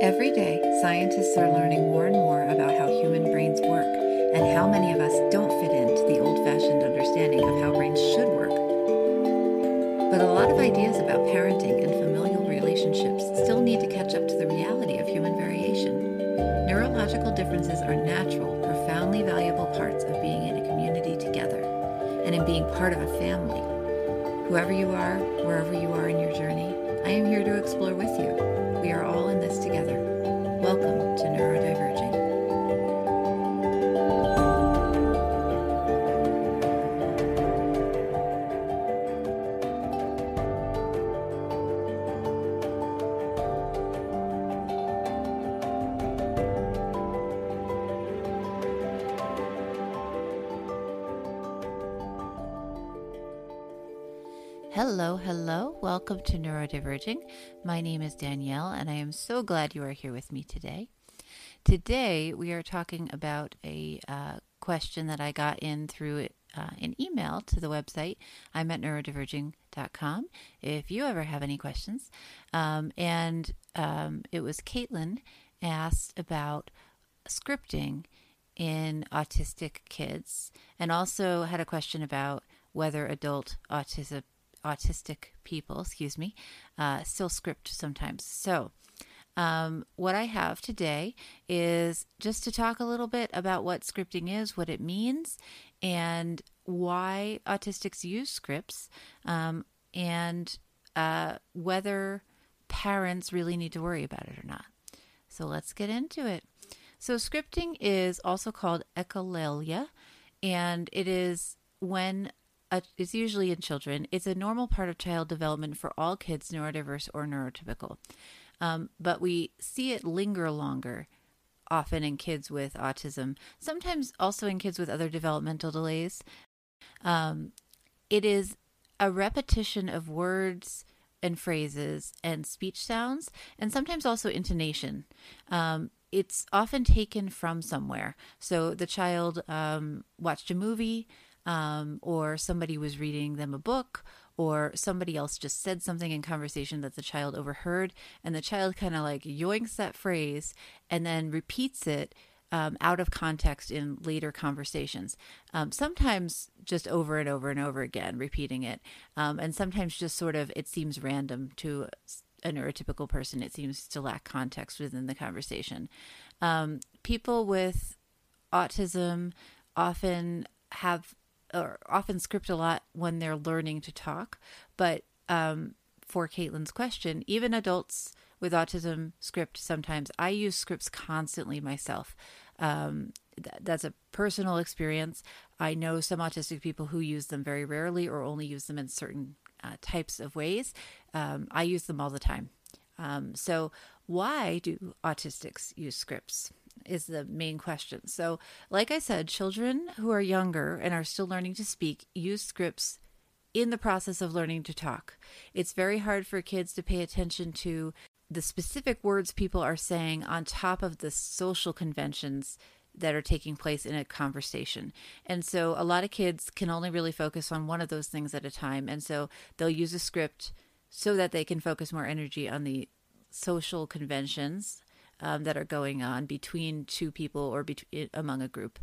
Every day, scientists are learning more and more about how human brains work and how many of us don't fit into the old fashioned understanding of how brains should work. But a lot of ideas about parenting and familial relationships still need to catch up to the reality of human variation. Neurological differences are natural, profoundly valuable parts of being in a community together and in being part of a family. Whoever you are, wherever you are in your journey, I am here to explore Hello, hello. Welcome to Neurodiverging. My name is Danielle, and I am so glad you are here with me today. Today, we are talking about a uh, question that I got in through uh, an email to the website. I'm at neurodiverging.com if you ever have any questions. Um, and um, it was Caitlin asked about scripting in autistic kids and also had a question about whether adult autism autistic people, excuse me, uh, still script sometimes. So, um, what I have today is just to talk a little bit about what scripting is, what it means, and why autistics use scripts, um, and uh, whether parents really need to worry about it or not. So let's get into it. So, scripting is also called echolalia, and it is when a, is usually in children. It's a normal part of child development for all kids, neurodiverse or neurotypical. Um, but we see it linger longer, often in kids with autism, sometimes also in kids with other developmental delays. Um, it is a repetition of words and phrases and speech sounds, and sometimes also intonation. Um, it's often taken from somewhere. So the child um, watched a movie, um, or somebody was reading them a book, or somebody else just said something in conversation that the child overheard, and the child kind of like yoinks that phrase and then repeats it um, out of context in later conversations. Um, sometimes just over and over and over again, repeating it. Um, and sometimes just sort of it seems random to a neurotypical person. It seems to lack context within the conversation. Um, people with autism often have or often script a lot when they're learning to talk. But um, for Caitlin's question, even adults with autism script sometimes. I use scripts constantly myself. Um, th- that's a personal experience. I know some autistic people who use them very rarely or only use them in certain uh, types of ways. Um, I use them all the time. Um, so, why do autistics use scripts? Is the main question. So, like I said, children who are younger and are still learning to speak use scripts in the process of learning to talk. It's very hard for kids to pay attention to the specific words people are saying on top of the social conventions that are taking place in a conversation. And so a lot of kids can only really focus on one of those things at a time. And so they'll use a script so that they can focus more energy on the social conventions um, that are going on between two people or between among a group.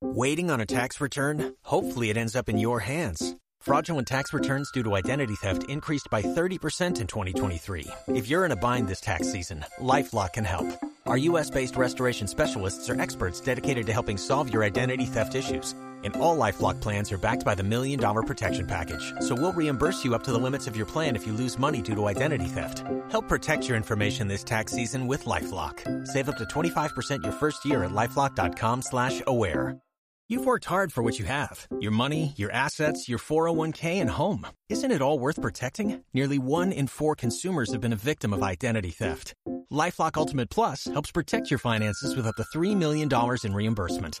Waiting on a tax return? Hopefully, it ends up in your hands. Fraudulent tax returns due to identity theft increased by 30% in 2023. If you're in a bind this tax season, LifeLock can help. Our U.S. based restoration specialists are experts dedicated to helping solve your identity theft issues and all LifeLock plans are backed by the Million Dollar Protection Package. So we'll reimburse you up to the limits of your plan if you lose money due to identity theft. Help protect your information this tax season with LifeLock. Save up to 25% your first year at LifeLock.com slash aware. You've worked hard for what you have your money, your assets, your 401k, and home. Isn't it all worth protecting? Nearly one in four consumers have been a victim of identity theft. Lifelock Ultimate Plus helps protect your finances with up to $3 million in reimbursement.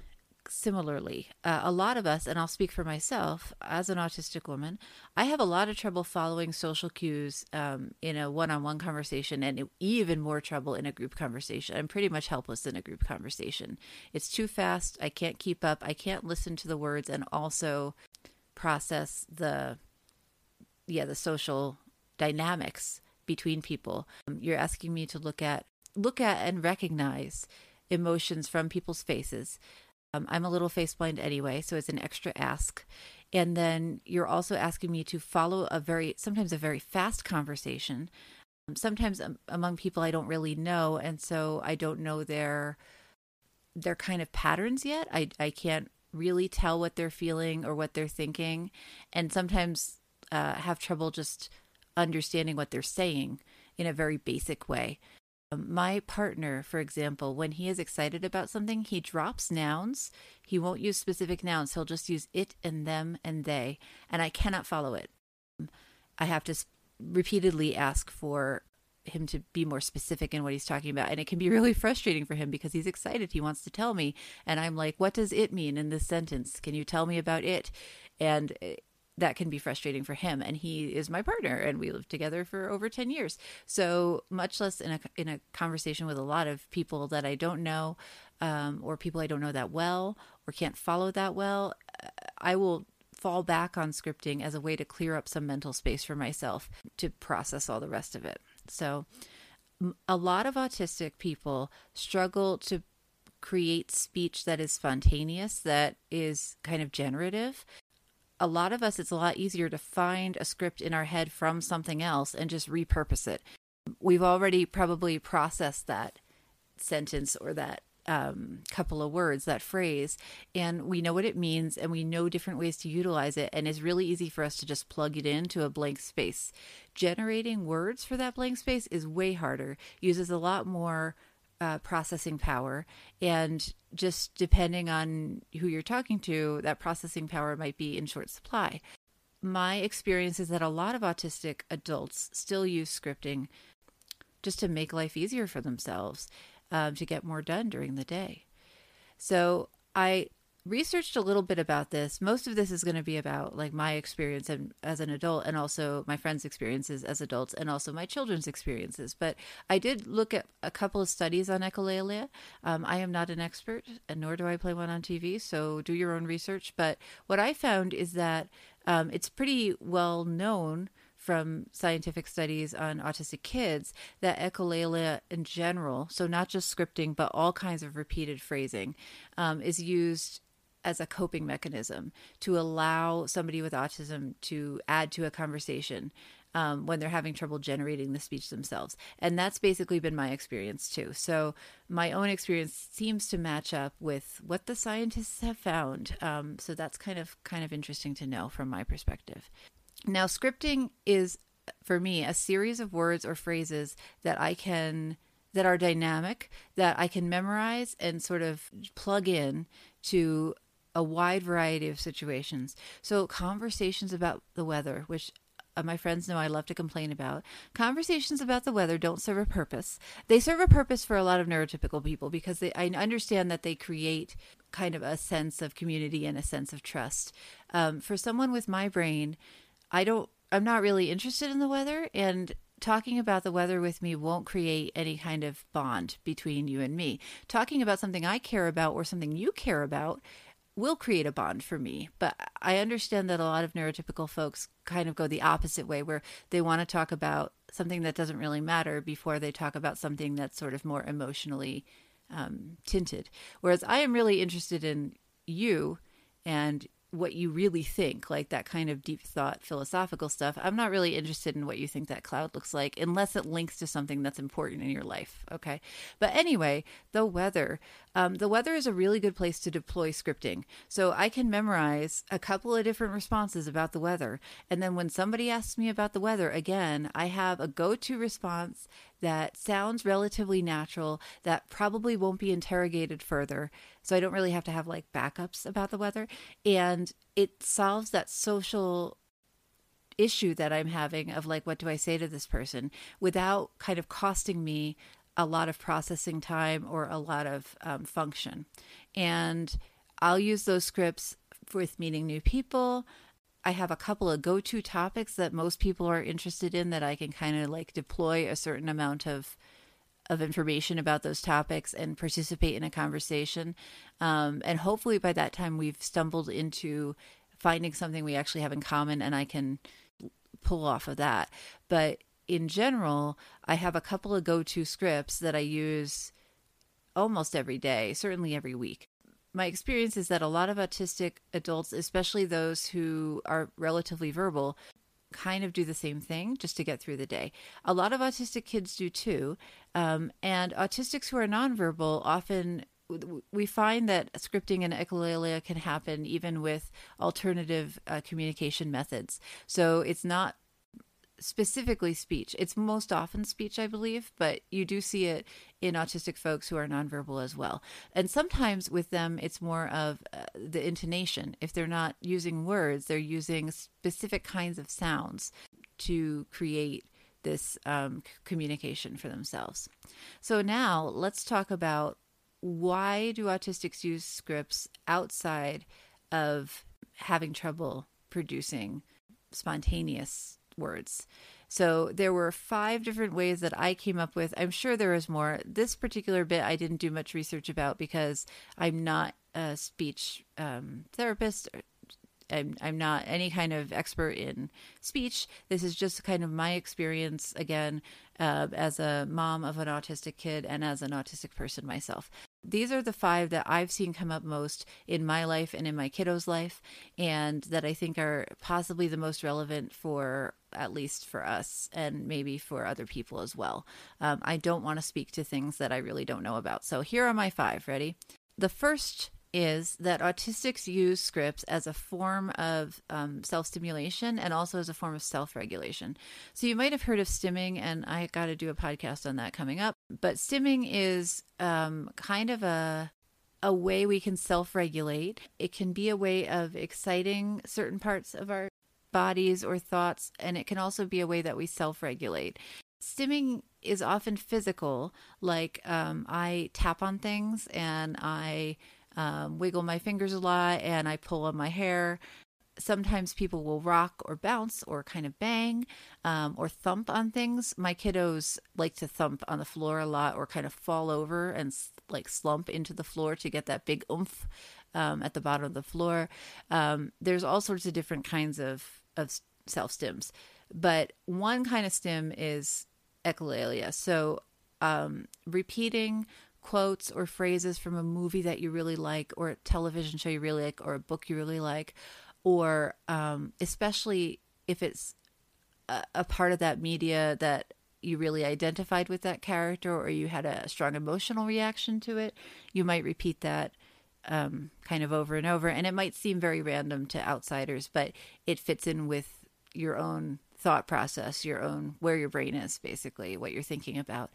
similarly. Uh, a lot of us, and I'll speak for myself as an autistic woman, I have a lot of trouble following social cues um, in a one on one conversation and even more trouble in a group conversation. I'm pretty much helpless in a group conversation. It's too fast. I can't keep up. I can't listen to the words and also process the yeah the social dynamics between people um, you're asking me to look at look at and recognize emotions from people's faces um, I'm a little face blind anyway, so it's an extra ask. And then you're also asking me to follow a very, sometimes a very fast conversation. Um, sometimes um, among people I don't really know, and so I don't know their their kind of patterns yet. I I can't really tell what they're feeling or what they're thinking, and sometimes uh, have trouble just understanding what they're saying in a very basic way. My partner, for example, when he is excited about something, he drops nouns. He won't use specific nouns. He'll just use it and them and they. And I cannot follow it. I have to repeatedly ask for him to be more specific in what he's talking about. And it can be really frustrating for him because he's excited. He wants to tell me. And I'm like, what does it mean in this sentence? Can you tell me about it? And eh, that can be frustrating for him and he is my partner and we lived together for over 10 years. So much less in a in a conversation with a lot of people that I don't know um, or people I don't know that well or can't follow that well uh, I will fall back on scripting as a way to clear up some mental space for myself to process all the rest of it. So a lot of autistic people struggle to create speech that is spontaneous, that is kind of generative a lot of us, it's a lot easier to find a script in our head from something else and just repurpose it. We've already probably processed that sentence or that um, couple of words, that phrase, and we know what it means and we know different ways to utilize it. And it's really easy for us to just plug it into a blank space. Generating words for that blank space is way harder, uses a lot more uh, processing power. And just depending on who you're talking to, that processing power might be in short supply. My experience is that a lot of autistic adults still use scripting just to make life easier for themselves, um, to get more done during the day. So I researched a little bit about this. Most of this is going to be about like my experience and, as an adult and also my friends' experiences as adults and also my children's experiences. But I did look at a couple of studies on echolalia. Um, I am not an expert and nor do I play one on TV, so do your own research. But what I found is that um, it's pretty well known from scientific studies on autistic kids that echolalia in general, so not just scripting, but all kinds of repeated phrasing, um, is used as a coping mechanism to allow somebody with autism to add to a conversation um, when they're having trouble generating the speech themselves. And that's basically been my experience too. So my own experience seems to match up with what the scientists have found. Um, so that's kind of kind of interesting to know from my perspective. Now, scripting is for me a series of words or phrases that I can that are dynamic that I can memorize and sort of plug in to a wide variety of situations. So, conversations about the weather, which uh, my friends know I love to complain about. Conversations about the weather don't serve a purpose. They serve a purpose for a lot of neurotypical people because they, I understand that they create kind of a sense of community and a sense of trust. Um, for someone with my brain, I don't. I'm not really interested in the weather, and talking about the weather with me won't create any kind of bond between you and me. Talking about something I care about or something you care about will create a bond for me. But I understand that a lot of neurotypical folks kind of go the opposite way, where they want to talk about something that doesn't really matter before they talk about something that's sort of more emotionally um, tinted. Whereas I am really interested in you and what you really think, like that kind of deep thought philosophical stuff. I'm not really interested in what you think that cloud looks like unless it links to something that's important in your life. Okay. But anyway, the weather. Um, the weather is a really good place to deploy scripting. So I can memorize a couple of different responses about the weather. And then when somebody asks me about the weather, again, I have a go to response that sounds relatively natural, that probably won't be interrogated further. So I don't really have to have like backups about the weather. And it solves that social issue that I'm having of like, what do I say to this person without kind of costing me a lot of processing time or a lot of um, function. And I'll use those scripts with meeting new people. I have a couple of go to topics that most people are interested in that I can kind of like deploy a certain amount of of information about those topics and participate in a conversation. Um, and hopefully by that time we've stumbled into finding something we actually have in common and I can pull off of that. But in general, I have a couple of go to scripts that I use almost every day, certainly every week. My experience is that a lot of autistic adults, especially those who are relatively verbal, kind of do the same thing just to get through the day. A lot of autistic kids do too. Um, and autistics who are nonverbal often we find that scripting and echolalia can happen even with alternative uh, communication methods. So it's not specifically speech. It's most often speech, I believe, but you do see it in autistic folks who are nonverbal as well. And sometimes with them, it's more of uh, the intonation. If they're not using words, they're using specific kinds of sounds to create this um, communication for themselves. So now let's talk about why do autistics use scripts outside of having trouble producing spontaneous words. So there were five different ways that I came up with. I'm sure there was more. This particular bit I didn't do much research about because I'm not a speech um, therapist. I'm, I'm not any kind of expert in speech. This is just kind of my experience again uh, as a mom of an autistic kid and as an autistic person myself. These are the five that I've seen come up most in my life and in my kiddo's life, and that I think are possibly the most relevant for at least for us and maybe for other people as well. Um, I don't want to speak to things that I really don't know about. So here are my five. Ready? The first is that autistics use scripts as a form of um, self stimulation and also as a form of self regulation. So you might have heard of stimming, and I got to do a podcast on that coming up. But stimming is um, kind of a a way we can self regulate. It can be a way of exciting certain parts of our bodies or thoughts, and it can also be a way that we self regulate. Stimming is often physical, like um, I tap on things and I um, wiggle my fingers a lot and I pull on my hair. Sometimes people will rock or bounce or kind of bang um, or thump on things. My kiddos like to thump on the floor a lot or kind of fall over and like slump into the floor to get that big oomph um, at the bottom of the floor. Um, there's all sorts of different kinds of, of self stims, but one kind of stim is echolalia. So um, repeating quotes or phrases from a movie that you really like, or a television show you really like, or a book you really like, or um, especially if it's a, a part of that media that you really identified with that character or you had a strong emotional reaction to it, you might repeat that um, kind of over and over. And it might seem very random to outsiders, but it fits in with your own thought process, your own where your brain is, basically, what you're thinking about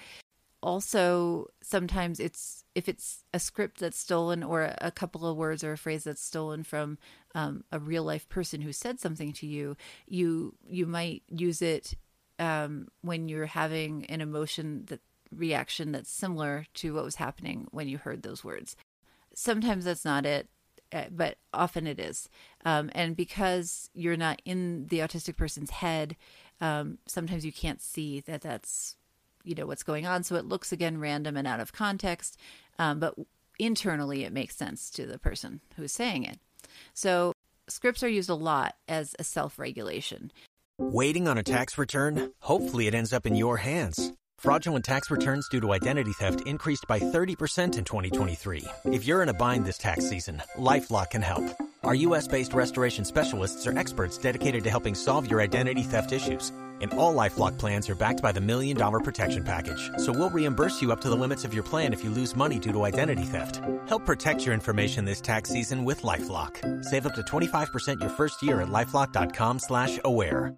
also sometimes it's if it's a script that's stolen or a couple of words or a phrase that's stolen from um, a real life person who said something to you you you might use it um, when you're having an emotion that reaction that's similar to what was happening when you heard those words. Sometimes that's not it uh, but often it is. Um, and because you're not in the autistic person's head um, sometimes you can't see that that's you know what's going on. So it looks again random and out of context um, but internally it makes sense to the person who's saying it. So scripts are used a lot as a self-regulation. Waiting on a tax return? Hopefully it ends up in your hands. Fraudulent tax returns due to identity theft increased by 30% in 2023 if you're in a bind this tax season lifelock can help. Our US based restoration specialists are experts dedicated to helping solve your identity theft issues. And all Lifelock plans are backed by the Million Dollar Protection Package. So we'll reimburse you up to the limits of your plan if you lose money due to identity theft. Help protect your information this tax season with LifeLock. Save up to 25% your first year at LifeLock.com slash aware.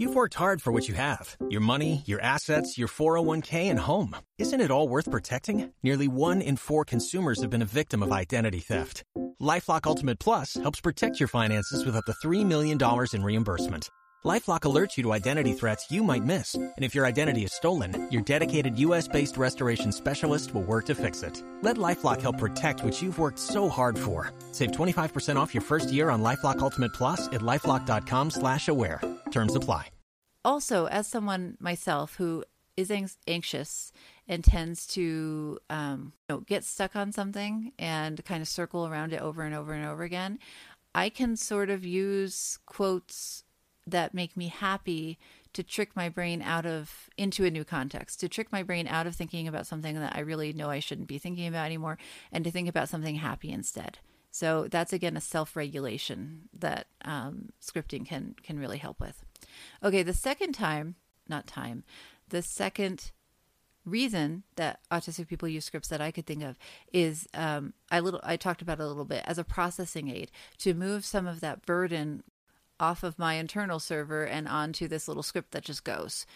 You've worked hard for what you have. Your money, your assets, your 401k, and home. Isn't it all worth protecting? Nearly one in four consumers have been a victim of identity theft. LifeLock Ultimate Plus helps protect your finances with up to $3 million in reimbursement. LifeLock alerts you to identity threats you might miss. And if your identity is stolen, your dedicated US-based restoration specialist will work to fix it. Let LifeLock help protect what you've worked so hard for. Save 25% off your first year on LifeLock Ultimate Plus at LifeLock.com slash aware. Terms apply. Also, as someone myself who is anxious and tends to um, you know, get stuck on something and kind of circle around it over and over and over again, I can sort of use quotes that make me happy to trick my brain out of into a new context to trick my brain out of thinking about something that i really know i shouldn't be thinking about anymore and to think about something happy instead. So that's again a self-regulation that um, scripting can can really help with. Okay the second time not time the second reason that autistic people use scripts that I could think of is um, I little I talked about a little bit as a processing aid to move some of that burden off of my internal server and onto this little script that just goes.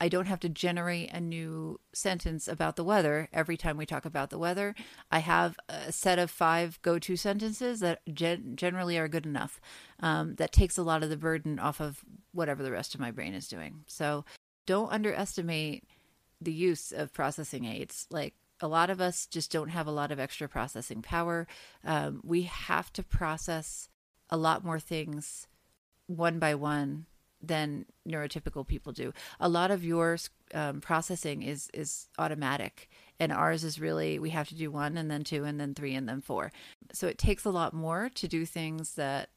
I don't have to generate a new sentence about the weather every time we talk about the weather. I have a set of five go to sentences that gen- generally are good enough. Um, that takes a lot of the burden off of whatever the rest of my brain is doing. So don't underestimate the use of processing aids. Like a lot of us just don't have a lot of extra processing power. Um, we have to process a lot more things one by one than neurotypical people do. A lot of your um, processing is is automatic, and ours is really we have to do one and then two and then three and then four. So it takes a lot more to do things that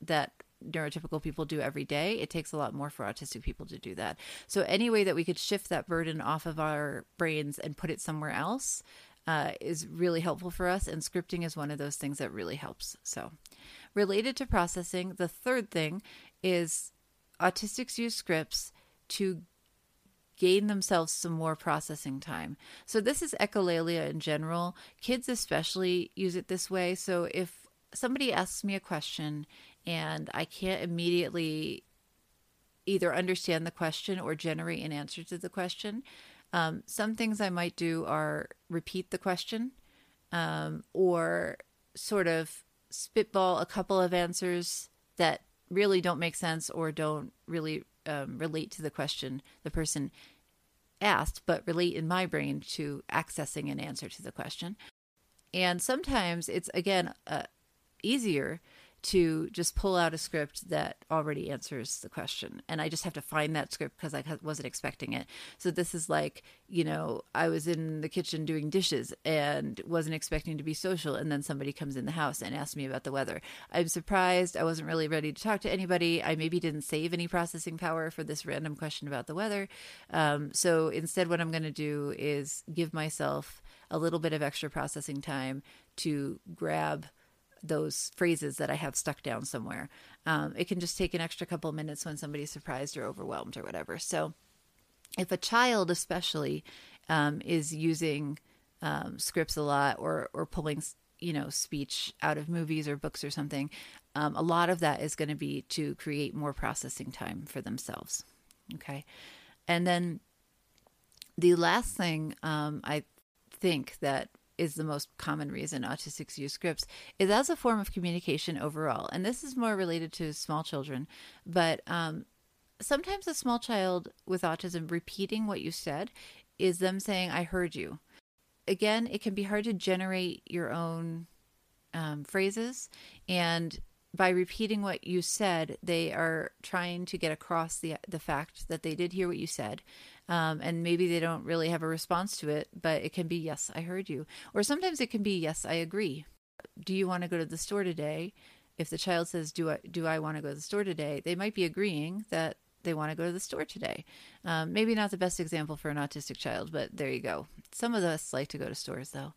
that neurotypical people do every day. It takes a lot more for autistic people to do that. So any way that we could shift that burden off of our brains and put it somewhere else uh, is really helpful for us. And scripting is one of those things that really helps. So Related to processing, the third thing is autistics use scripts to gain themselves some more processing time. So this is echolalia in general. Kids especially use it this way. So if somebody asks me a question and I can't immediately either understand the question or generate an answer to the question, um, some things I might do are repeat the question um, or sort of spitball a couple of answers that really don't make sense or don't really um, relate to the question the person asked, but relate in my brain to accessing an answer to the question. And sometimes it's, again, uh, easier to just pull out a script that already answers the question. And I just have to find that script because I wasn't expecting it. So this is like, you know, I was in the kitchen doing dishes and wasn't expecting to be social. And then somebody comes in the house and asks me about the weather. I'm surprised. I wasn't really ready to talk to anybody. I maybe didn't save any processing power for this random question about the weather. Um, so instead, what I'm going to do is give myself a little bit of extra processing time to grab those phrases that I have stuck down somewhere. Um, it can just take an extra couple minutes when somebody's surprised or overwhelmed or whatever. So, if a child, especially, um, is using um, scripts a lot or or pulling you know speech out of movies or books or something, um, a lot of that is going to be to create more processing time for themselves. Okay, and then the last thing um, I think that is the most common reason autistics use scripts is as a form of communication overall. And this is more related to small children but um, sometimes a small child with autism repeating what you said is them saying i heard you. Again it can be hard to generate your own um, phrases and by repeating what you said they are trying to get across the the fact that they did hear what you said um, and maybe they don't really have a response to it, but it can be, yes, I heard you. Or sometimes it can be, yes, I agree. Do you want to go to the store today? If the child says, do I, do I want to go to the store today? They might be agreeing that they want to go to the store today. Um, maybe not the best example for an autistic child, but there you go. Some of us like to go to stores though.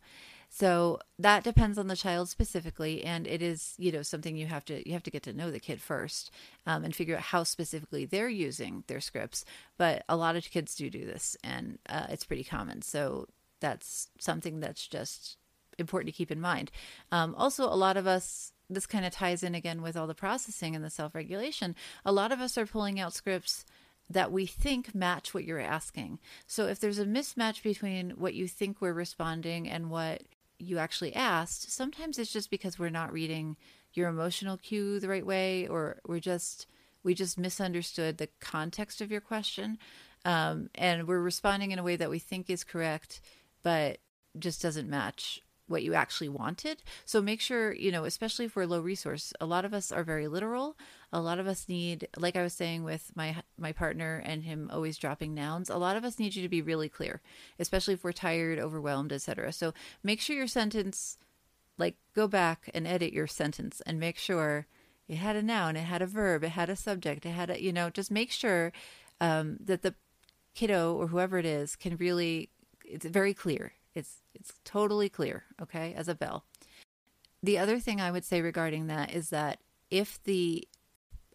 So that depends on the child specifically, and it is you know something you have to you have to get to know the kid first um, and figure out how specifically they're using their scripts. But a lot of kids do do this, and uh, it's pretty common. So that's something that's just important to keep in mind. Um, also, a lot of us this kind of ties in again with all the processing and the self regulation. A lot of us are pulling out scripts that we think match what you're asking. So if there's a mismatch between what you think we're responding and what you actually asked, sometimes it's just because we're not reading your emotional cue the right way or we're just we just misunderstood the context of your question. Um, and we're responding in a way that we think is correct but just doesn't match what you actually wanted. So make sure, you know, especially if we're low resource, a lot of us are very literal. A lot of us need, like I was saying with my my partner and him always dropping nouns, a lot of us need you to be really clear, especially if we're tired, overwhelmed, etc. So make sure your sentence like go back and edit your sentence and make sure it had a noun, it had a verb, it had a subject, it had a, you know, just make sure um, that the kiddo or whoever it is can really it's very clear it's it's totally clear, okay, as a bell. The other thing I would say regarding that is that if the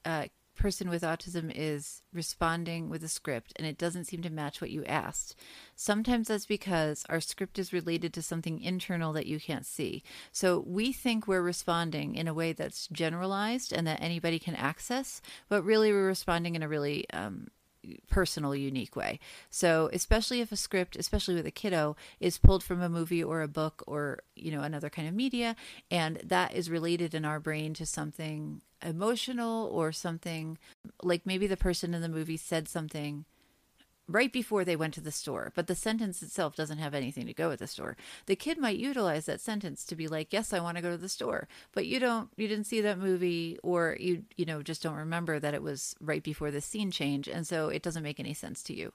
uh, person with autism is responding with a script and it doesn't seem to match what you asked, sometimes that's because our script is related to something internal that you can't see. So we think we're responding in a way that's generalized and that anybody can access, but really we're responding in a really um, personal, unique way. So, especially if a script, especially with a kiddo, is pulled from a movie or a book or, you know, another kind of media, and that is related in our brain to something emotional or something like maybe the person in the movie said something right before they went to the store, but the sentence itself doesn't have anything to go with the store. The kid might utilize that sentence to be like, "Yes, I want to go to the store." But you don't you didn't see that movie or you you know just don't remember that it was right before the scene change and so it doesn't make any sense to you.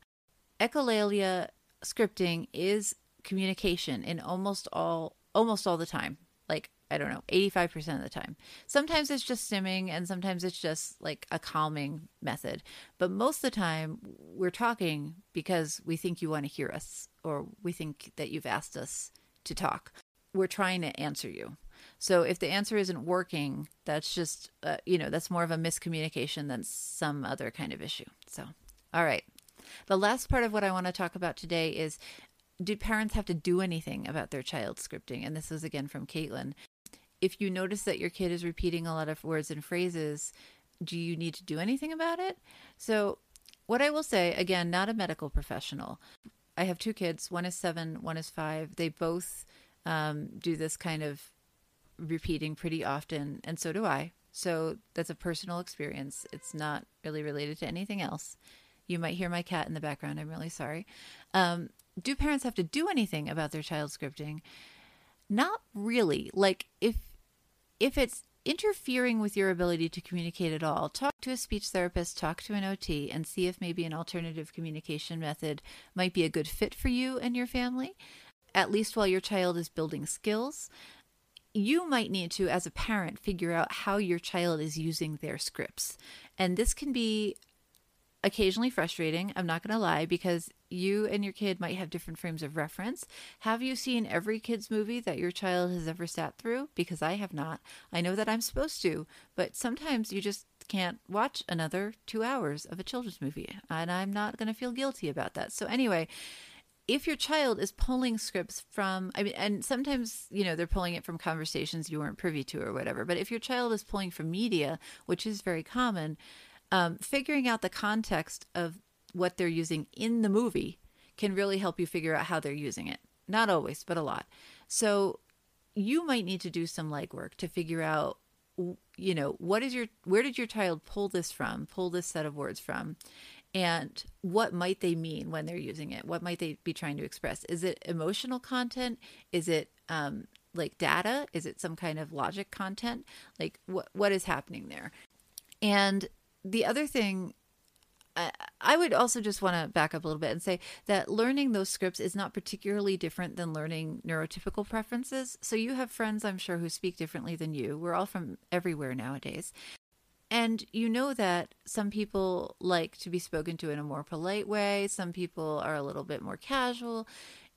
Echolalia scripting is communication in almost all almost all the time. Like I don't know, 85% of the time. Sometimes it's just stimming and sometimes it's just like a calming method. But most of the time, we're talking because we think you want to hear us or we think that you've asked us to talk. We're trying to answer you. So if the answer isn't working, that's just, uh, you know, that's more of a miscommunication than some other kind of issue. So, all right. The last part of what I want to talk about today is do parents have to do anything about their child scripting? And this is again from Caitlin if you notice that your kid is repeating a lot of words and phrases, do you need to do anything about it? So, what I will say, again, not a medical professional. I have two kids. One is seven, one is five. They both um, do this kind of repeating pretty often, and so do I. So that's a personal experience. It's not really related to anything else. You might hear my cat in the background. I'm really sorry. Um, do parents have to do anything about their child scripting? Not really. Like, if if it's interfering with your ability to communicate at all, talk to a speech therapist, talk to an OT, and see if maybe an alternative communication method might be a good fit for you and your family, at least while your child is building skills. You might need to, as a parent, figure out how your child is using their scripts. And this can be occasionally frustrating, I'm not going to lie, because you and your kid might have different frames of reference. Have you seen every kids' movie that your child has ever sat through? Because I have not. I know that I'm supposed to, but sometimes you just can't watch another two hours of a children's movie, and I'm not going to feel guilty about that. So, anyway, if your child is pulling scripts from i mean and sometimes you know they're pulling it from conversations you weren't privy to or whatever but if your child is pulling from media which is very common um, figuring out the context of what they're using in the movie can really help you figure out how they're using it. Not always, but a lot. So you might need to do some legwork to figure out you know what is your where did your child pull this from pull this set of words from and what might they mean when they're using it? What might they be trying to express? Is it emotional content? Is it um, like data? Is it some kind of logic content? Like what what is happening there? And the other thing I would also just want to back up a little bit and say that learning those scripts is not particularly different than learning neurotypical preferences. So you have friends, I'm sure, who speak differently than you. We're all from everywhere nowadays. And you know that some people like to be spoken to in a more polite way, some people are a little bit more casual.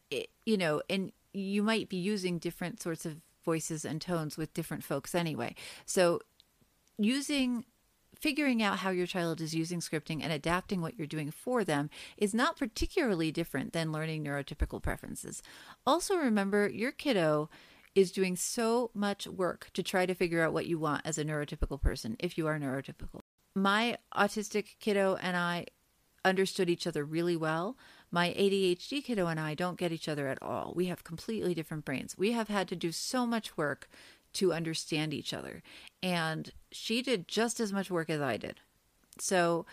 It, you know, and you might be using different sorts of voices and tones with different folks anyway. So using figuring out how your child is using scripting and adapting what you're doing for them is not particularly different than learning neurotypical preferences. Also, remember your kiddo is doing so much work to try to figure out what you want as a neurotypical person if you are neurotypical. My autistic kiddo and I understood each other really well. My ADHD kiddo and I don't get each other at all. We have completely different brains. We have had to do so much work to understand each other. And she did just as much work as I did. So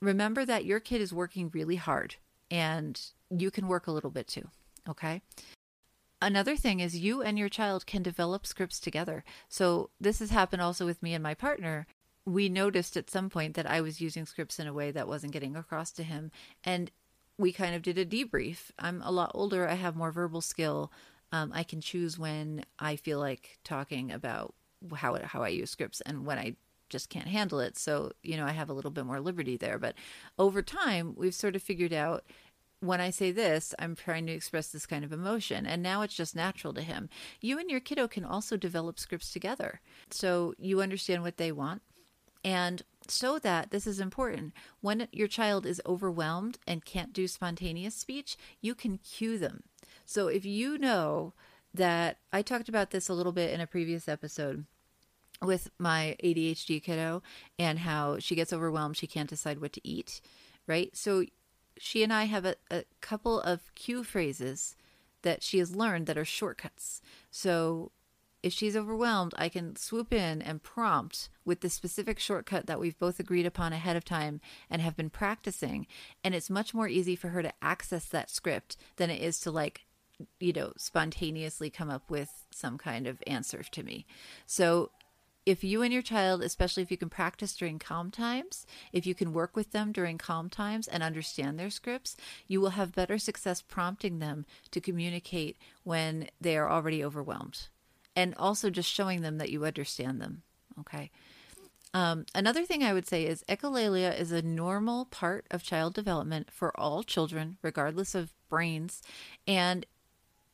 remember that your kid is working really hard and you can work a little bit too. Okay. Another thing is you and your child can develop scripts together. So this has happened also with me and my partner. We noticed at some point that I was using scripts in a way that wasn't getting across to him. And we kind of did a debrief. I'm a lot older. I have more verbal skill. Um, I can choose when I feel like talking about how it, how I use scripts and when I just can't handle it. So you know I have a little bit more liberty there. But over time, we've sort of figured out when I say this, I'm trying to express this kind of emotion, and now it's just natural to him. You and your kiddo can also develop scripts together, so you understand what they want, and so that this is important when your child is overwhelmed and can't do spontaneous speech, you can cue them so if you know that I talked about this a little bit in a previous episode with my ADHD kiddo and how she gets overwhelmed, she can't decide what to eat, right? So she and I have a, a couple of cue phrases that she has learned that are shortcuts. So if she's overwhelmed, I can swoop in and prompt with the specific shortcut that we've both agreed upon ahead of time and have been practicing. And it's much more easy for her to access that script than it is to like you know, spontaneously come up with some kind of answer to me. So if you and your child, especially if you can practice during calm times, if you can work with them during calm times and understand their scripts, you will have better success prompting them to communicate when they are already overwhelmed. And also just showing them that you understand them. Okay. Um, another thing I would say is echolalia is a normal part of child development for all children, regardless of brains. And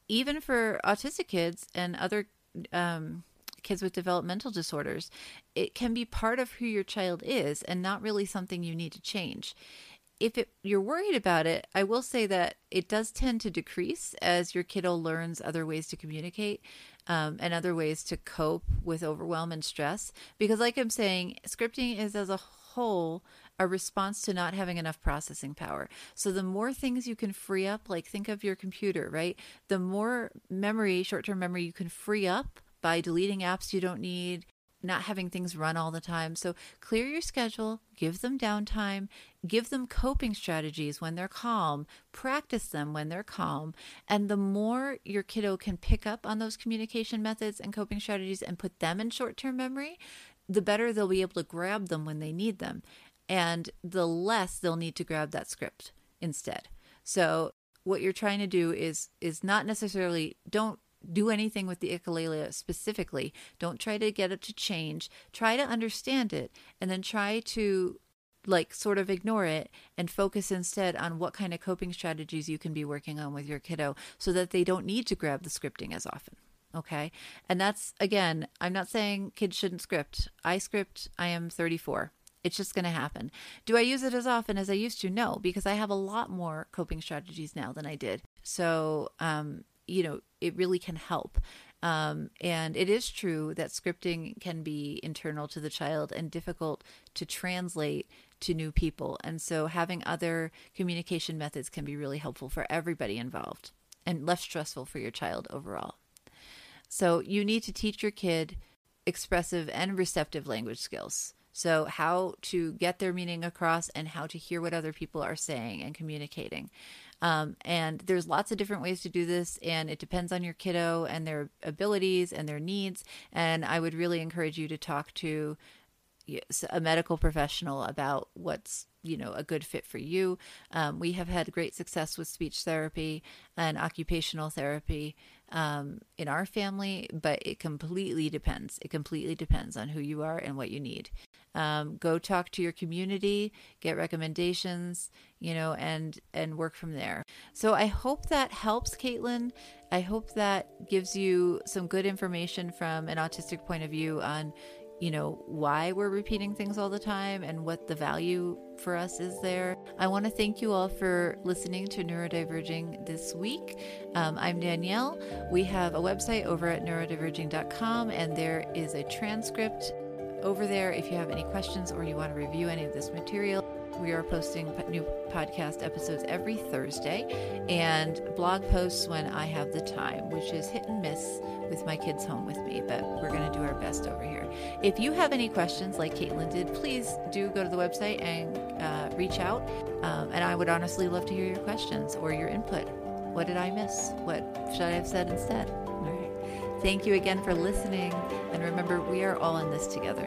even for autistic kids and other um, kids with developmental disorders, it can be part of who your child is and not really something you need to change. If it, you're worried about it, I will say that it does tend to decrease as your kiddo learns other ways to communicate um, and other ways to cope with overwhelm and stress. Because, like I'm saying, scripting is as a whole a response to not having enough processing power. So the more things you can free up, like think of your computer, right? The more memory, short term memory you can free up by deleting apps you don't need, not having things run all the time. So clear your schedule, give them downtime, give them coping strategies when they're calm, practice them when they're calm. And the more your kiddo can pick up on those communication methods and coping strategies and put them in short term memory, the better they'll be able to grab them when they need them and the less they'll need to grab that script instead. So what you're trying to do is is not necessarily don't do anything with the echolalia specifically. Don't try to get it to change. Try to understand it and then try to like sort of ignore it and focus instead on what kind of coping strategies you can be working on with your kiddo so that they don't need to grab the scripting as often. Okay. And that's again, I'm not saying kids shouldn't script. I script, I am 34. It's just going to happen. Do I use it as often as I used to? No, because I have a lot more coping strategies now than I did. So, um, you know, it really can help. Um, and it is true that scripting can be internal to the child and difficult to translate to new people. And so having other communication methods can be really helpful for everybody involved and less stressful for your child overall. So you need to teach your kid expressive and receptive language skills. So, how to get their meaning across and how to hear what other people are saying and communicating. Um, and there's lots of different ways to do this, and it depends on your kiddo and their abilities and their needs. And I would really encourage you to talk to a medical professional about what's you know a good fit for you. Um, we have had great success with speech therapy and occupational therapy um, in our family, but it completely depends. It completely depends on who you are and what you need. Um, go talk to your community, get recommendations, you know, and and work from there. So I hope that helps, Caitlin. I hope that gives you some good information from an autistic point of view on, you know, why we're repeating things all the time and what the value for us is there. I want to thank you all for listening to Neurodiverging this week. Um, I'm Danielle. We have a website over at neurodiverging.com, and there is a transcript over there if you have any questions or you want to review any of this material. We are posting new podcast episodes every Thursday and blog posts when I have the time, which is hit and miss with my kids home with me, but we're going to do our best over here. If you have any questions like Caitlin did, please do go to the website and uh, reach out. Um, and I would honestly love to hear your questions or your input. What did I miss? What should I have said instead? All right. Thank you again for listening. And remember, we are all in this together.